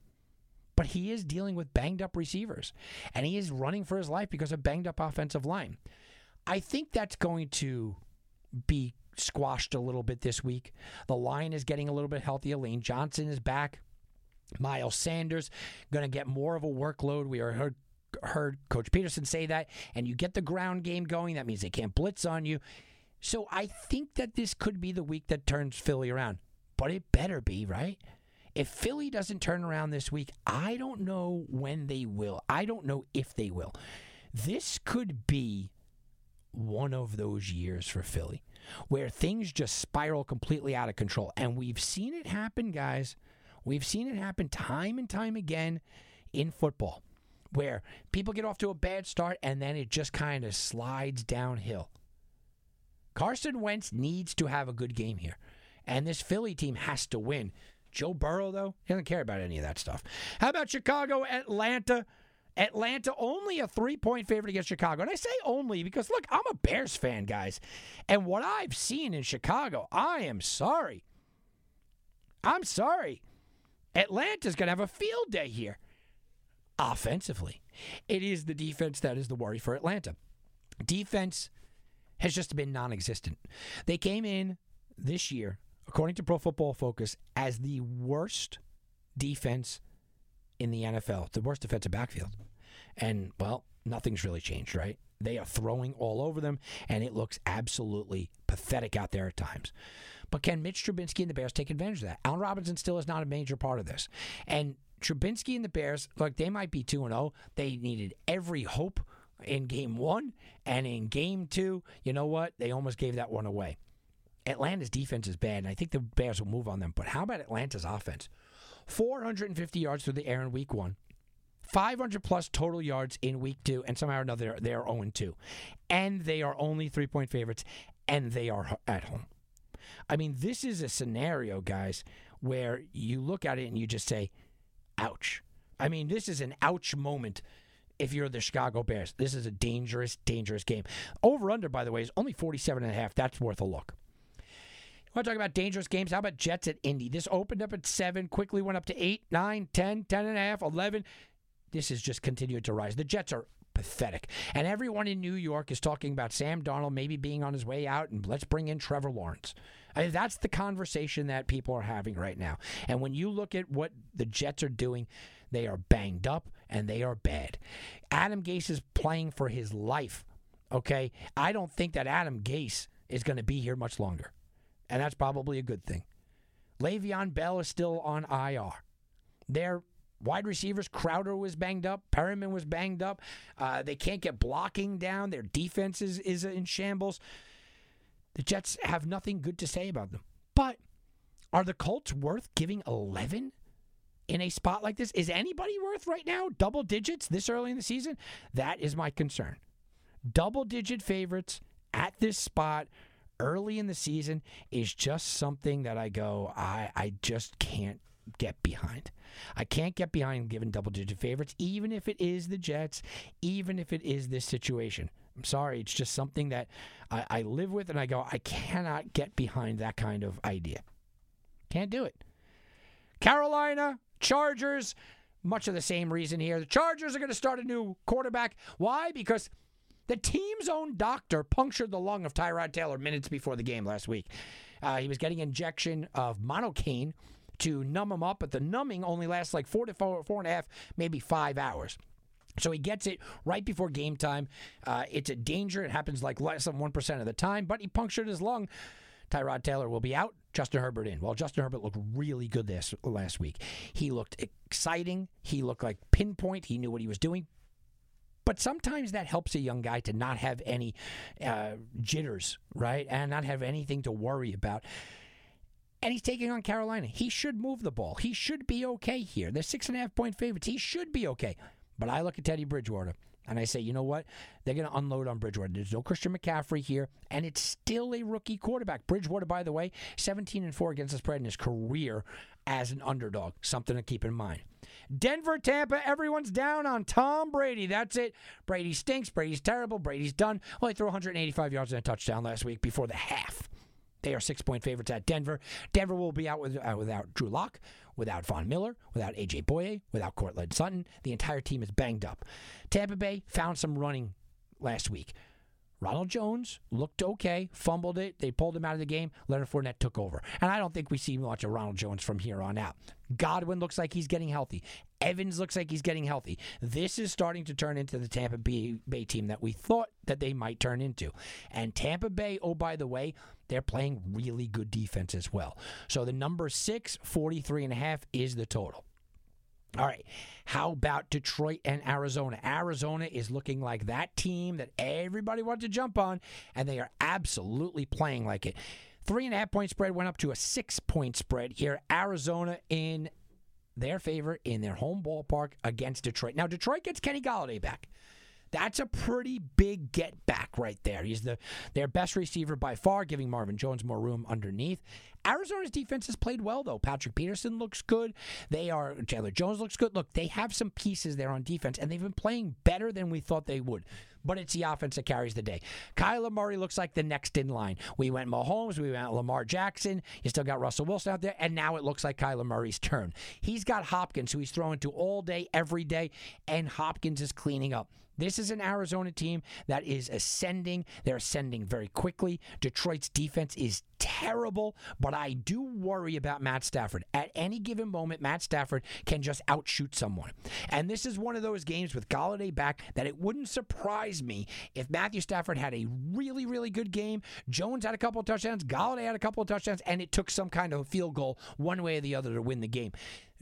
But he is dealing with banged up receivers, and he is running for his life because of banged up offensive line. I think that's going to be squashed a little bit this week. The line is getting a little bit healthier. Lane Johnson is back. Miles Sanders going to get more of a workload. We heard heard Coach Pederson say that, and you get the ground game going. That means they can't blitz on you. So I think that this could be the week that turns Philly around, but it better be right. If Philly doesn't turn around this week, I don't know when they will. I don't know if they will. This could be one of those years for Philly where things just spiral completely out of control. And we've seen it happen, guys. We've seen it happen time and time again in football where people get off to a bad start and then it just kind of slides downhill. Carson Wentz needs to have a good game here. And this Philly team has to win. Joe Burrow, though, he doesn't care about any of that stuff. How about Chicago, Atlanta? Atlanta only a three point favorite against Chicago. And I say only because, look, I'm a Bears fan, guys. And what I've seen in Chicago, I am sorry. I'm sorry. Atlanta's going to have a field day here offensively. It is the defense that is the worry for Atlanta. Defense has just been non existent. They came in this year, according to Pro Football Focus, as the worst defense in the NFL, the worst defensive backfield. And, well, nothing's really changed, right? They are throwing all over them, and it looks absolutely pathetic out there at times. But can Mitch Trubisky and the Bears take advantage of that? Allen Robinson still is not a major part of this. And Trubisky and the Bears, look, they might be 2 0. They needed every hope in game one. And in game two, you know what? They almost gave that one away. Atlanta's defense is bad, and I think the Bears will move on them. But how about Atlanta's offense? 450 yards through the air in week one, 500 plus total yards in week two, and somehow or another they are 0 2. And they are only three point favorites, and they are at home. I mean, this is a scenario, guys, where you look at it and you just say, ouch. I mean, this is an ouch moment if you're the Chicago Bears. This is a dangerous, dangerous game. Over under, by the way, is only 47 and a half. That's worth a look. Want to talk about dangerous games? How about Jets at Indy? This opened up at 7, quickly went up to 8, 9, 10, 10 and a half, 11. This has just continued to rise. The Jets are pathetic. And everyone in New York is talking about Sam Darnold maybe being on his way out and let's bring in Trevor Lawrence. I mean, that's the conversation that people are having right now. And when you look at what the Jets are doing, they are banged up and they are bad. Adam Gase is playing for his life. Okay? I don't think that Adam Gase is going to be here much longer. And that's probably a good thing. Le'Veon Bell is still on IR. Their wide receivers, Crowder was banged up. Perriman was banged up. Uh, they can't get blocking down. Their defense is, is in shambles. The Jets have nothing good to say about them. But are the Colts worth giving 11 in a spot like this? Is anybody worth right now double digits this early in the season? That is my concern. Double digit favorites at this spot early in the season is just something that I go, I, I just can't get behind. I can't get behind giving double digit favorites, even if it is the Jets, even if it is this situation. I'm sorry, it's just something that I, I live with and I go, I cannot get behind that kind of idea. Can't do it. Carolina, Chargers, much of the same reason here. The Chargers are going to start a new quarterback. Why? Because the team's own doctor punctured the lung of Tyrod Taylor minutes before the game last week. Uh, he was getting injection of monocaine to numb him up, but the numbing only lasts like four to four, four and a half, maybe five hours. So he gets it right before game time. Uh, it's a danger. It happens like less than 1% of the time, but he punctured his lung. Tyrod Taylor will be out. Justin Herbert in. Well, Justin Herbert looked really good this last week. He looked exciting. He looked like pinpoint. He knew what he was doing. But sometimes that helps a young guy to not have any uh, jitters, right? And not have anything to worry about. And he's taking on Carolina. He should move the ball. He should be okay here. They're six and a half point favorites. He should be okay. But I look at Teddy Bridgewater and I say, you know what? They're going to unload on Bridgewater. There's no Christian McCaffrey here, and it's still a rookie quarterback. Bridgewater, by the way, 17 and 4 against the spread in his career as an underdog. Something to keep in mind. Denver, Tampa, everyone's down on Tom Brady. That's it. Brady stinks. Brady's terrible. Brady's done. Only threw 185 yards and a touchdown last week before the half. They are six point favorites at Denver. Denver will be out with, uh, without Drew Lock, without Von Miller, without A.J. Bouye, without Courtland Sutton. The entire team is banged up. Tampa Bay found some running last week. Ronald Jones looked okay, fumbled it. They pulled him out of the game. Leonard Fournette took over. And I don't think we see much of Ronald Jones from here on out. Godwin looks like he's getting healthy. Evans looks like he's getting healthy. This is starting to turn into the Tampa Bay, team that we thought that they might turn into. And Tampa Bay, oh, by the way, they're playing really good defense as well. So the number six, 43 and a half is the total. All right. How about Detroit and Arizona? Arizona is looking like that team that everybody wanted to jump on, and they are absolutely playing like it. Three and a half point spread went up to a six point spread here. Arizona in their favor in their home ballpark against Detroit. Now, Detroit gets Kenny Golladay back. That's a pretty big get back right there. He's the their best receiver by far, giving Marvin Jones more room underneath. Arizona's defense has played well though. Patrick Peterson looks good. They are Chandler Jones looks good. Look, they have some pieces there on defense, and they've been playing better than we thought they would. But it's the offense that carries the day. Kyler Murray looks like the next in line. We went Mahomes, we went Lamar Jackson. You still got Russell Wilson out there, and now it looks like Kyler Murray's turn. He's got Hopkins, who he's throwing to all day, every day, and Hopkins is cleaning up. This is an Arizona team that is ascending. They're ascending very quickly. Detroit's defense is terrible, but I do worry about Matt Stafford. At any given moment, Matt Stafford can just outshoot someone. And this is one of those games with Golladay back that it wouldn't surprise me if Matthew Stafford had a really, really good game. Jones had a couple of touchdowns, Golladay had a couple of touchdowns, and it took some kind of field goal one way or the other to win the game.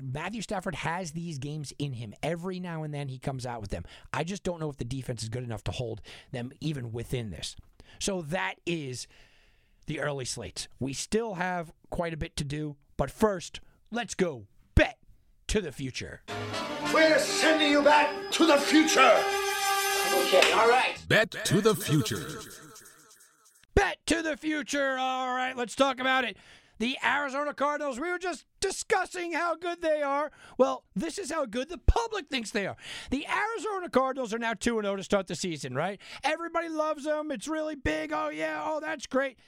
Matthew Stafford has these games in him. Every now and then he comes out with them. I just don't know if the defense is good enough to hold them even within this. So that is the early slates. We still have quite a bit to do, but first, let's go bet to the future. We're sending you back to the future. Okay, all right. Bet to the future. Bet to the future. All right, let's talk about it. The Arizona Cardinals, we were just discussing how good they are. Well, this is how good the public thinks they are. The Arizona Cardinals are now 2 0 to start the season, right? Everybody loves them. It's really big. Oh, yeah. Oh, that's great.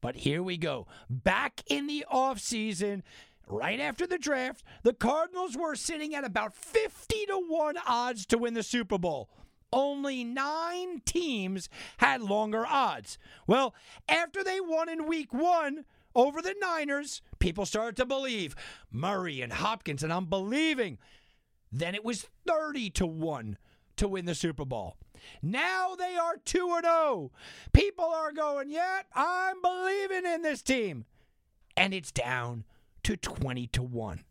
But here we go. Back in the offseason, right after the draft, the Cardinals were sitting at about 50 to 1 odds to win the Super Bowl. Only nine teams had longer odds. Well, after they won in week one, over the Niners, people started to believe Murray and Hopkins, and I'm believing. Then it was 30 to 1 to win the Super Bowl. Now they are 2 0. People are going, yeah, I'm believing in this team. And it's down to 20 to 1.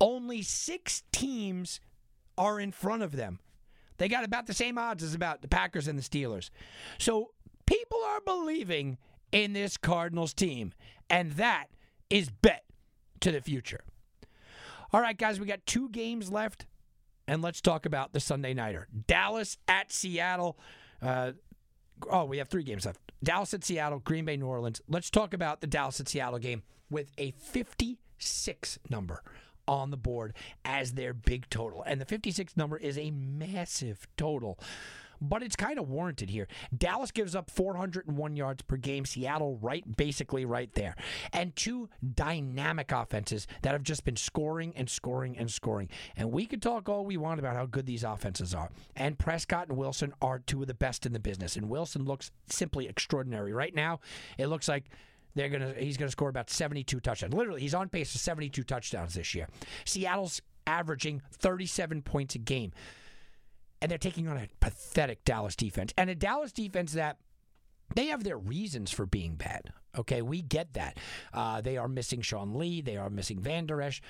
Only six teams are in front of them. They got about the same odds as about the Packers and the Steelers. So people are believing in this Cardinals team. And that is bet to the future. All right, guys, we got two games left. And let's talk about the Sunday Nighter. Dallas at Seattle. Uh, oh, we have three games left. Dallas at Seattle, Green Bay, New Orleans. Let's talk about the Dallas at Seattle game with a 56 number on the board as their big total. And the 56 number is a massive total but it's kind of warranted here. Dallas gives up 401 yards per game. Seattle, right, basically right there. And two dynamic offenses that have just been scoring and scoring and scoring. And we could talk all we want about how good these offenses are. And Prescott and Wilson are two of the best in the business. And Wilson looks simply extraordinary. Right now, it looks like they're gonna he's gonna score about 72 touchdowns. Literally, he's on pace for 72 touchdowns this year. Seattle's averaging 37 points a game and they're taking on a pathetic Dallas defense and a Dallas defense that they have their reasons for being bad. Okay, we get that. Uh, they are missing Sean Lee, they are missing Vander Esch,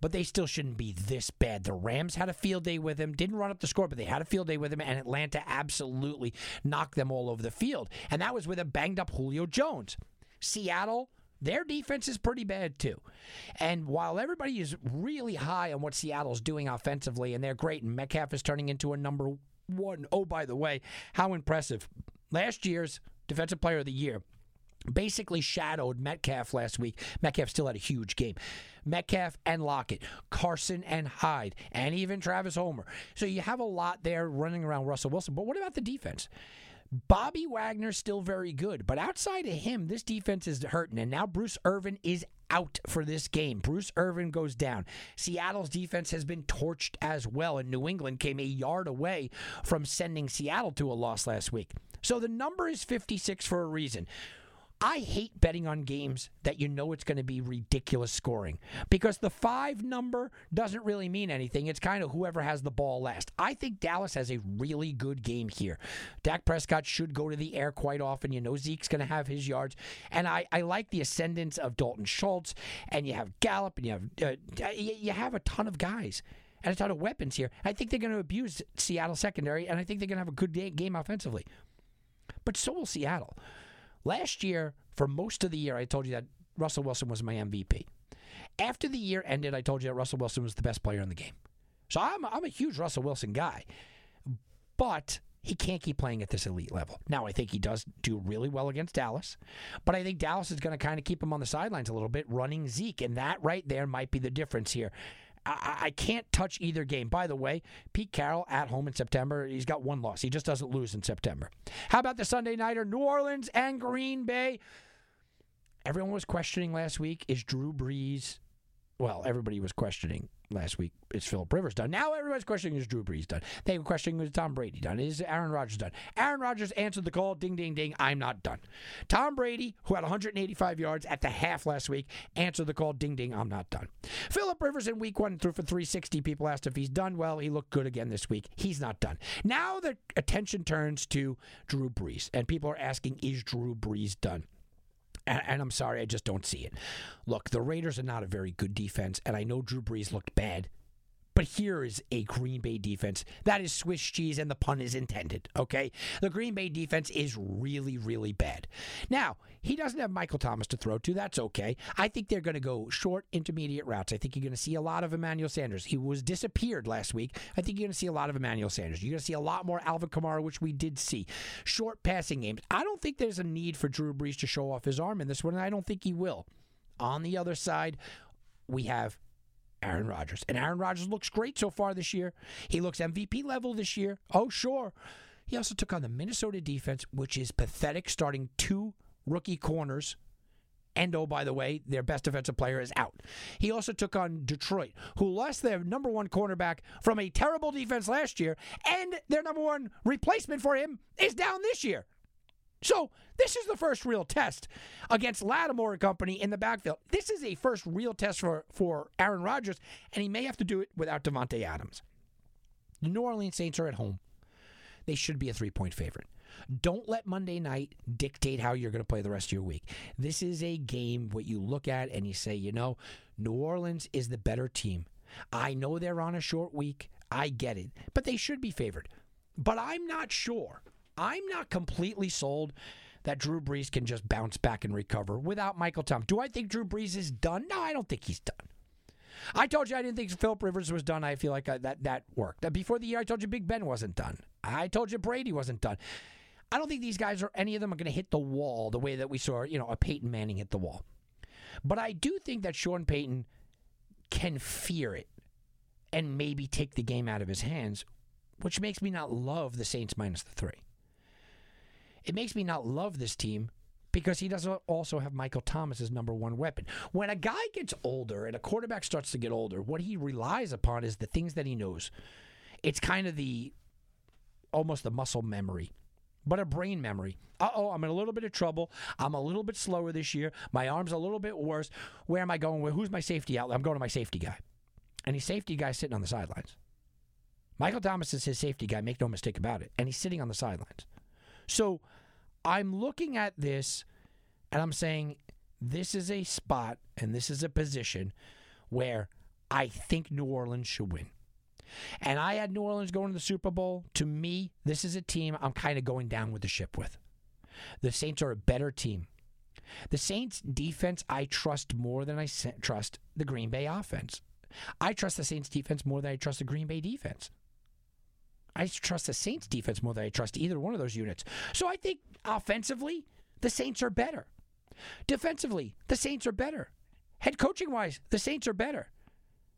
but they still shouldn't be this bad. The Rams had a field day with him, didn't run up the score, but they had a field day with him, and Atlanta absolutely knocked them all over the field. And that was with a banged up Julio Jones. Seattle their defense is pretty bad too. And while everybody is really high on what Seattle's doing offensively, and they're great, and Metcalf is turning into a number one. Oh, by the way, how impressive. Last year's Defensive Player of the Year basically shadowed Metcalf last week. Metcalf still had a huge game. Metcalf and Lockett, Carson and Hyde, and even Travis Homer. So you have a lot there running around Russell Wilson. But what about the defense? Bobby Wagner's still very good, but outside of him, this defense is hurting. And now Bruce Irvin is out for this game. Bruce Irvin goes down. Seattle's defense has been torched as well, and New England came a yard away from sending Seattle to a loss last week. So the number is 56 for a reason. I hate betting on games that you know it's going to be ridiculous scoring because the five number doesn't really mean anything. It's kind of whoever has the ball last. I think Dallas has a really good game here. Dak Prescott should go to the air quite often. You know Zeke's going to have his yards. And I, I like the ascendance of Dalton Schultz, and you have Gallup, and you have, uh, you have a ton of guys. and a ton of weapons here. I think they're going to abuse Seattle secondary, and I think they're going to have a good game offensively. But so will Seattle. Last year, for most of the year, I told you that Russell Wilson was my MVP. After the year ended, I told you that Russell Wilson was the best player in the game. So I'm, I'm a huge Russell Wilson guy. But he can't keep playing at this elite level. Now, I think he does do really well against Dallas, but I think Dallas is going to kind of keep him on the sidelines a little bit, running Zeke, and that right there might be the difference here. I, I can't touch either game. By the way, Pete Carroll at home in September, he's got one loss. He just doesn't lose in September. How about the Sunday Nighter, New Orleans and Green Bay? Everyone was questioning last week is Drew Brees well, everybody was questioning last week, is Philip Rivers done? Now everybody's questioning, is Drew Brees done? They were questioning, is Tom Brady done? Is Aaron Rodgers done? Aaron Rodgers answered the call, ding, ding, ding, I'm not done. Tom Brady, who had 185 yards at the half last week, answered the call, ding, ding, I'm not done. Philip Rivers in week one threw for 360. People asked if he's done well. He looked good again this week. He's not done. Now the attention turns to Drew Brees, and people are asking, is Drew Brees done? And, and, I'm sorry, I just don't see it. Look, the Raiders are not a very good defense, and I know Drew Brees looked bad but here is a Green Bay defense that is Swiss cheese, and the pun is intended, okay? The Green Bay defense is really, really bad. Now, he doesn't have Michael Thomas to throw to. That's okay. I think they're going to go short, intermediate routes. I think you're going to see a lot of Emmanuel Sanders. He was disappeared last week. I think you're going to see a lot of Emmanuel Sanders. You're going to see a lot more Alvin Kamara, which we did see. Short passing games. I don't think there's a need for Drew Brees to show off his arm in this one, and I don't think he will. On the other side, we have Aaron Rodgers. And Aaron Rodgers looks great so far this year. He looks MVP level this year. Oh, sure. He also took on the Minnesota defense, which is pathetic, starting two rookie corners. And oh, by the way, their best defensive player is out. He also took on Detroit, who lost their number one cornerback from a terrible defense last year, and their number one replacement for him is down this year. So this is the first real test against Lattimore and company in the backfield. This is a first real test for, for Aaron Rodgers, and he may have to do it without Davante Adams. The New Orleans Saints are at home. They should be a three point favorite. Don't let Monday night dictate how you're going to play the rest of your week. This is a game what you look at and you say, you know, New Orleans is the better team. I know they're on a short week. I get it. But they should be favored. But I'm not sure I'm not completely sold that Drew Brees can just bounce back and recover without Michael Thomas. Do I think Drew Brees is done? No, I don't think he's done. I told you I didn't think Philip Rivers was done. I feel like I, uh, that that worked. That Before the year, I told you Big Ben wasn't done. I told you Brady wasn't done. I don't think these guys are any of them are going to hit the wall the way that we saw, you know, a Peyton Manning hit the wall. But I do think that Sean Payton can fear it and maybe take the game out of his hands, which makes me not love the Saints minus the three. It makes me not love this team because he doesn't also have Michael Thomas as number one weapon. When a guy gets older and a quarterback starts to get older, what he relies upon is the things that he knows. It's kind of the almost the muscle memory, but a brain memory. Uh oh, I'm in a little bit of trouble. I'm a little bit slower this year. My arm's a little bit worse. Where am I going? Who's my safety outlet? I'm going to my safety guy. And his safety guy sitting on the sidelines. Michael Thomas is his safety guy, make no mistake about it. And he's sitting on the sidelines. So I'm looking at this and I'm saying this is a spot and this is a position where I think New Orleans should win. And I had New Orleans going to the Super Bowl. To me, this is a team I'm kind of going down with the ship with. The Saints are a better team. The Saints defense I trust more than I trust the Green Bay offense. I trust the Saints defense more than I trust the Green Bay defense. I trust the Saints defense more than I trust either one of those units. So I think offensively, the Saints are better. Defensively, the Saints are better. Head coaching wise, the Saints are better.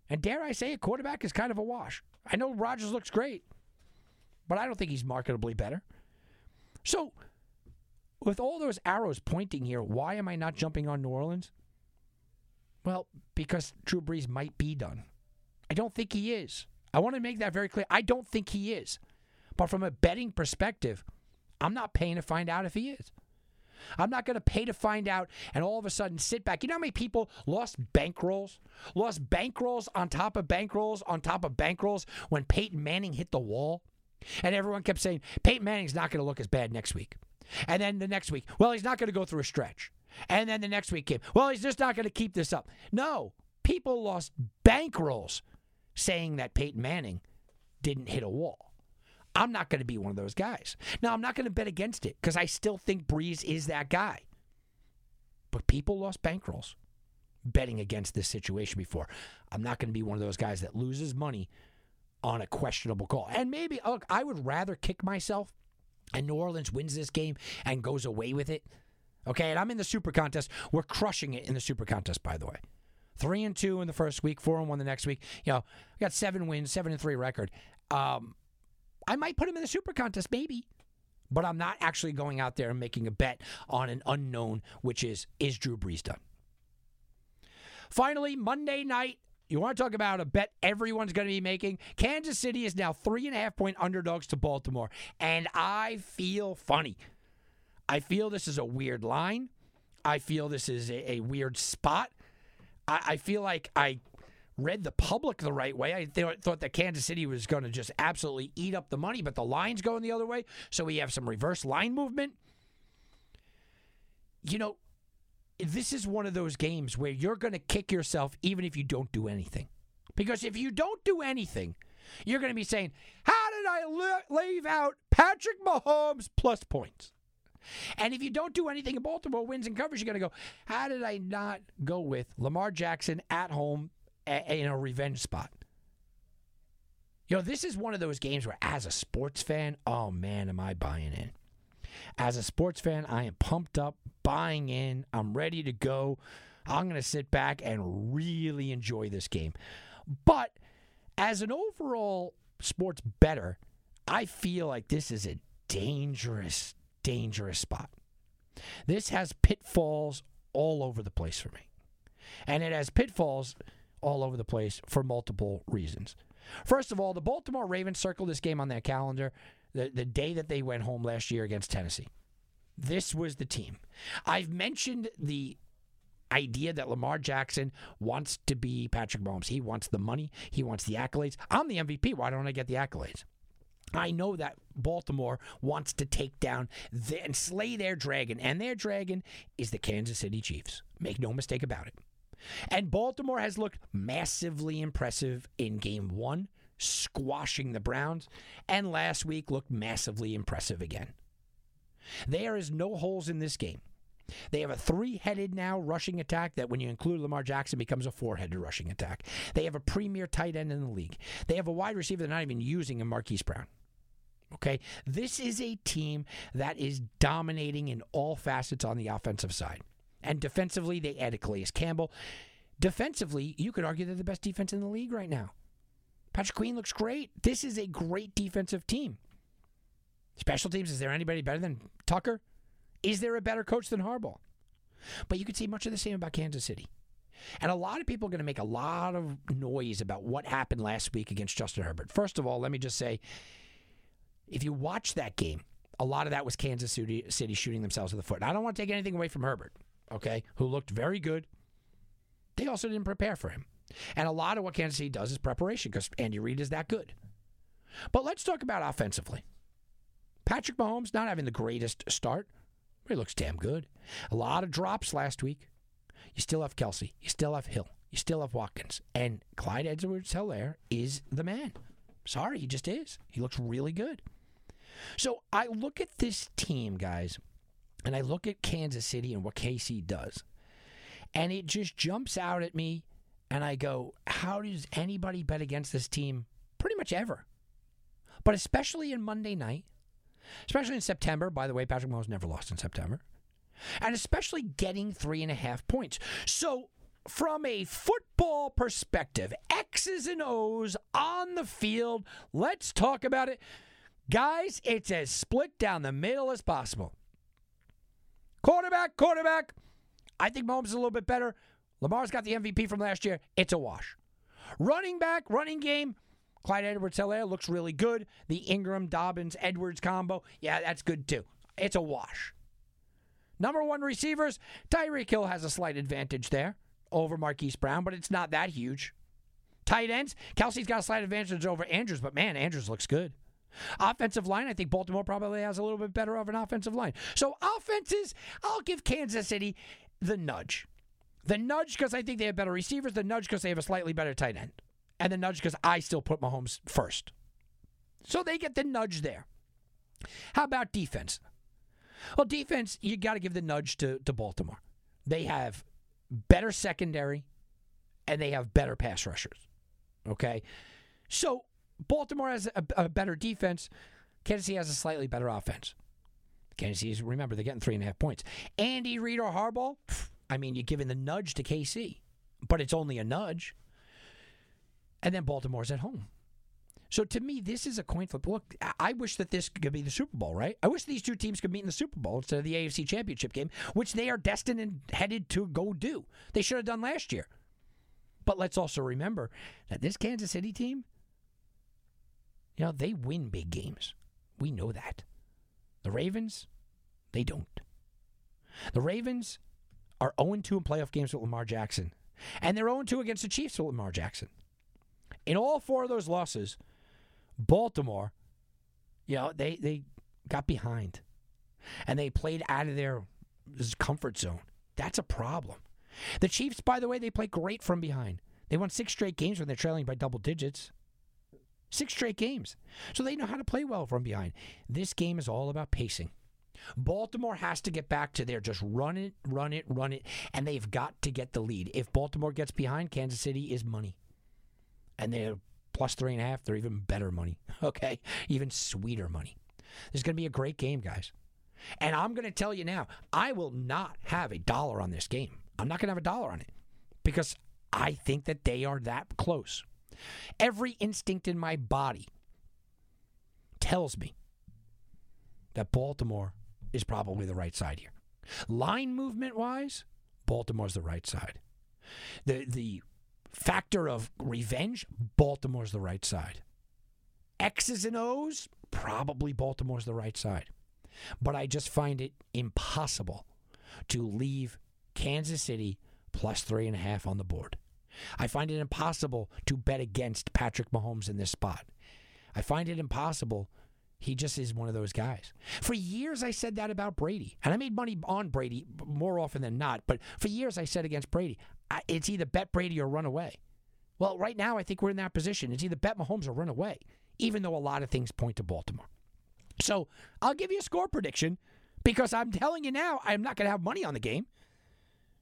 And dare I say, a quarterback is kind of a wash. I know Rodgers looks great, but I don't think he's marketably better. So, with all those arrows pointing here, why am I not jumping on New Orleans? Well, because Drew Brees might be done. I don't think he is. I want to make that very clear. I don't think he is. But from a betting perspective, I'm not paying to find out if he is. I'm not going to pay to find out and all of a sudden sit back. You know how many people lost bankrolls? Lost bankrolls on top of bankrolls on top of bankrolls when Peyton Manning hit the wall? And everyone kept saying, Peyton Manning's not going to look as bad next week. And then the next week, well, he's not going to go through a stretch. And then the next week came, well, he's just not going to keep this up. No, people lost bankrolls saying that Peyton Manning didn't hit a wall. I'm not going to be one of those guys. Now, I'm not going to bet against it because I still think Brees is that guy. But people lost bankrolls betting against this situation before. I'm not going to be one of those guys that loses money on a questionable call. And maybe, look, I would rather kick myself and New Orleans wins this game and goes away with it. Okay, and I'm in the super contest. We're crushing it in the super contest, by the way. Three and two in the first week, four and one the next week. You know, we got seven wins, seven and three record. Um, I might put him in the super contest, maybe. But I'm not actually going out there and making a bet on an unknown, which is is Drew Brees done? Finally, Monday night, you want to talk about a bet everyone's going to be making? Kansas City is now three and a half point underdogs to Baltimore. And I feel funny. I feel this is a weird line. I feel this is a, a weird spot. I, I, feel like I read the public the right way. I th- thought that Kansas City was going to just absolutely eat up the money, but the line's going the other way. So we have some reverse line movement. You know, this is one of those games where you're going to kick yourself even if you don't do anything. Because if you don't do anything, you're going to be saying, How did I leave out Patrick Mahomes plus points? And if you don't do anything in Baltimore wins and covers, you're going to go, How did I not go with Lamar Jackson at home in a revenge spot? You know, this is one of those games where, as a sports fan, oh man, am I buying in. As a sports fan, I am pumped up, buying in. I'm ready to go. I'm going to sit back and really enjoy this game. But as an overall sports bettor, I feel like this is a dangerous, dangerous spot. This has pitfalls all over the place for me. And it has pitfalls all over the place for multiple reasons. First of all, the Baltimore Ravens circled this game on their calendar the, the day that they went home last year against Tennessee. This was the team. I've mentioned the idea that Lamar Jackson wants to be Patrick Mahomes. He wants the money, he wants the accolades. I'm the MVP. Why don't I get the accolades? I know that Baltimore wants to take down the, and slay their dragon, and their dragon is the Kansas City Chiefs. Make no mistake about it. And Baltimore has looked massively impressive in game one, squashing the Browns, and last week looked massively impressive again. There is no holes in this game. They have a three headed now rushing attack that, when you include Lamar Jackson, becomes a four headed rushing attack. They have a premier tight end in the league. They have a wide receiver they're not even using in Marquise Brown. Okay? This is a team that is dominating in all facets on the offensive side. And defensively, they added Calais Campbell. Defensively, you could argue they're the best defense in the league right now. Patrick Queen looks great. This is a great defensive team. Special teams, is there anybody better than Tucker? Is there a better coach than Harbaugh? But you could say much of the same about Kansas City. And a lot of people are going to make a lot of noise about what happened last week against Justin Herbert. First of all, let me just say if you watch that game, a lot of that was Kansas City, shooting themselves in the foot. And I don't want to take anything away from Herbert, okay, who looked very good. They also didn't prepare for him. And a lot of what Kansas City does is preparation because Andy Reid is that good. But let's talk about offensively. Patrick Mahomes not having the greatest start, he looks damn good. A lot of drops last week. You still have Kelce. You still have Hill. You still have Watkins. And Clyde Edwards Helaire is the man. Sorry, he just is. He looks really good. So I look at this team, guys, and I look at Kansas City and what KC does. And it just jumps out at me, and I go, how does anybody bet against this team pretty much ever? But especially in Monday night, especially in September. By the way, Patrick Mahomes never lost in September, and especially getting three and a half points. So, from a football perspective, X's and O's on the field, let's talk about it. Guys, it's as split down the middle as possible. Quarterback, quarterback. I think Mahomes is a little bit better. Lamar's got the MVP from last year. It's a wash. Running back, running game. Clyde Edwards Helaire looks really good. The Ingram Dobbins Edwards combo, yeah, that's good too. It's a wash. Number one receivers, Tyreek Hill has a slight advantage there over Marquise Brown, but it's not that huge. Tight ends, Kelce's got a slight advantage over Andrews, but man, Andrews looks good. Offensive line, I think Baltimore probably has a little bit better of an offensive line. So offenses, I'll give Kansas City the nudge. The nudge because I think they have better receivers, the nudge because they have a slightly better tight end. and the nudge because I still put Mahomes first. So they get the nudge there. How about defense? Well, defense, you got to give the nudge to, to Baltimore. They have better secondary and they have better pass rushers. Okay? So Baltimore has a, a better defense. Kansas City has a slightly better offense. Kansas City, remember, they're getting three and a half points. Andy Reid or Harbaugh, I mean, you're giving the nudge to KC, but it's only a nudge. And then Baltimore's at home. So to me, this is a coin flip. Look, I wish that this could be the Super Bowl, right? I wish these two teams could meet in the Super Bowl instead of the AFC Championship game, which they are destined and headed to go do. They should have done last year. But let's also remember that this Kansas City team, you know, they win big games. We know that. The Ravens, they don't. The Ravens are 0 2 in playoff games with Lamar Jackson, and they're 0 2 against the Chiefs with Lamar Jackson. In all four of those losses, Baltimore, you know, they, they got behind and they played out of their comfort zone. That's a problem. The Chiefs, by the way, they play great from behind. They won six straight games when they're trailing by double digits. Six straight games. So they know how to play well from behind. This game is all about pacing. Baltimore has to get back to there. Just run it, run it, run it. And they've got to get the lead. If Baltimore gets behind, Kansas City is money. And they're plus three and a half. They're even better money. Okay? Even sweeter money. This is going to be a great game, guys. And I'm going to tell you now, I will not have a dollar on this game. I'm not going to have a dollar on it because I think that they are that close. Every instinct in my body tells me that Baltimore is probably the right side here. Line movement wise, Baltimore's the right side. The the factor of revenge, Baltimore's the right side. X's and O's, probably Baltimore's the right side. But I just find it impossible to leave Kansas City plus three and a half on the board. I find it impossible to bet against Patrick Mahomes in this spot. I find it impossible. He just is one of those guys. For years, I said that about Brady, and I made money on Brady more often than not. But for years, I said against Brady, it's either bet Brady or run away. Well, right now, I think we're in that position. It's either bet Mahomes or run away, even though a lot of things point to Baltimore. So I'll give you a score prediction because I'm telling you now, I'm not going to have money on the game.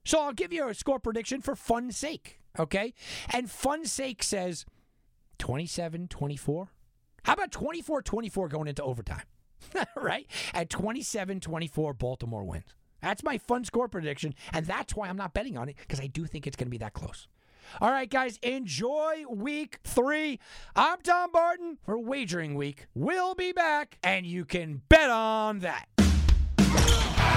So I'll give you a score prediction for fun's sake, okay? And fun's sake says 27 24. How about 24 24 going into overtime? right? At 27 24, Baltimore wins. That's my fun score prediction. And that's why I'm not betting on it because I do think it's going to be that close. All right, guys, enjoy week three. I'm Tom Barton for Wagering Week. We'll be back, and you can bet on that.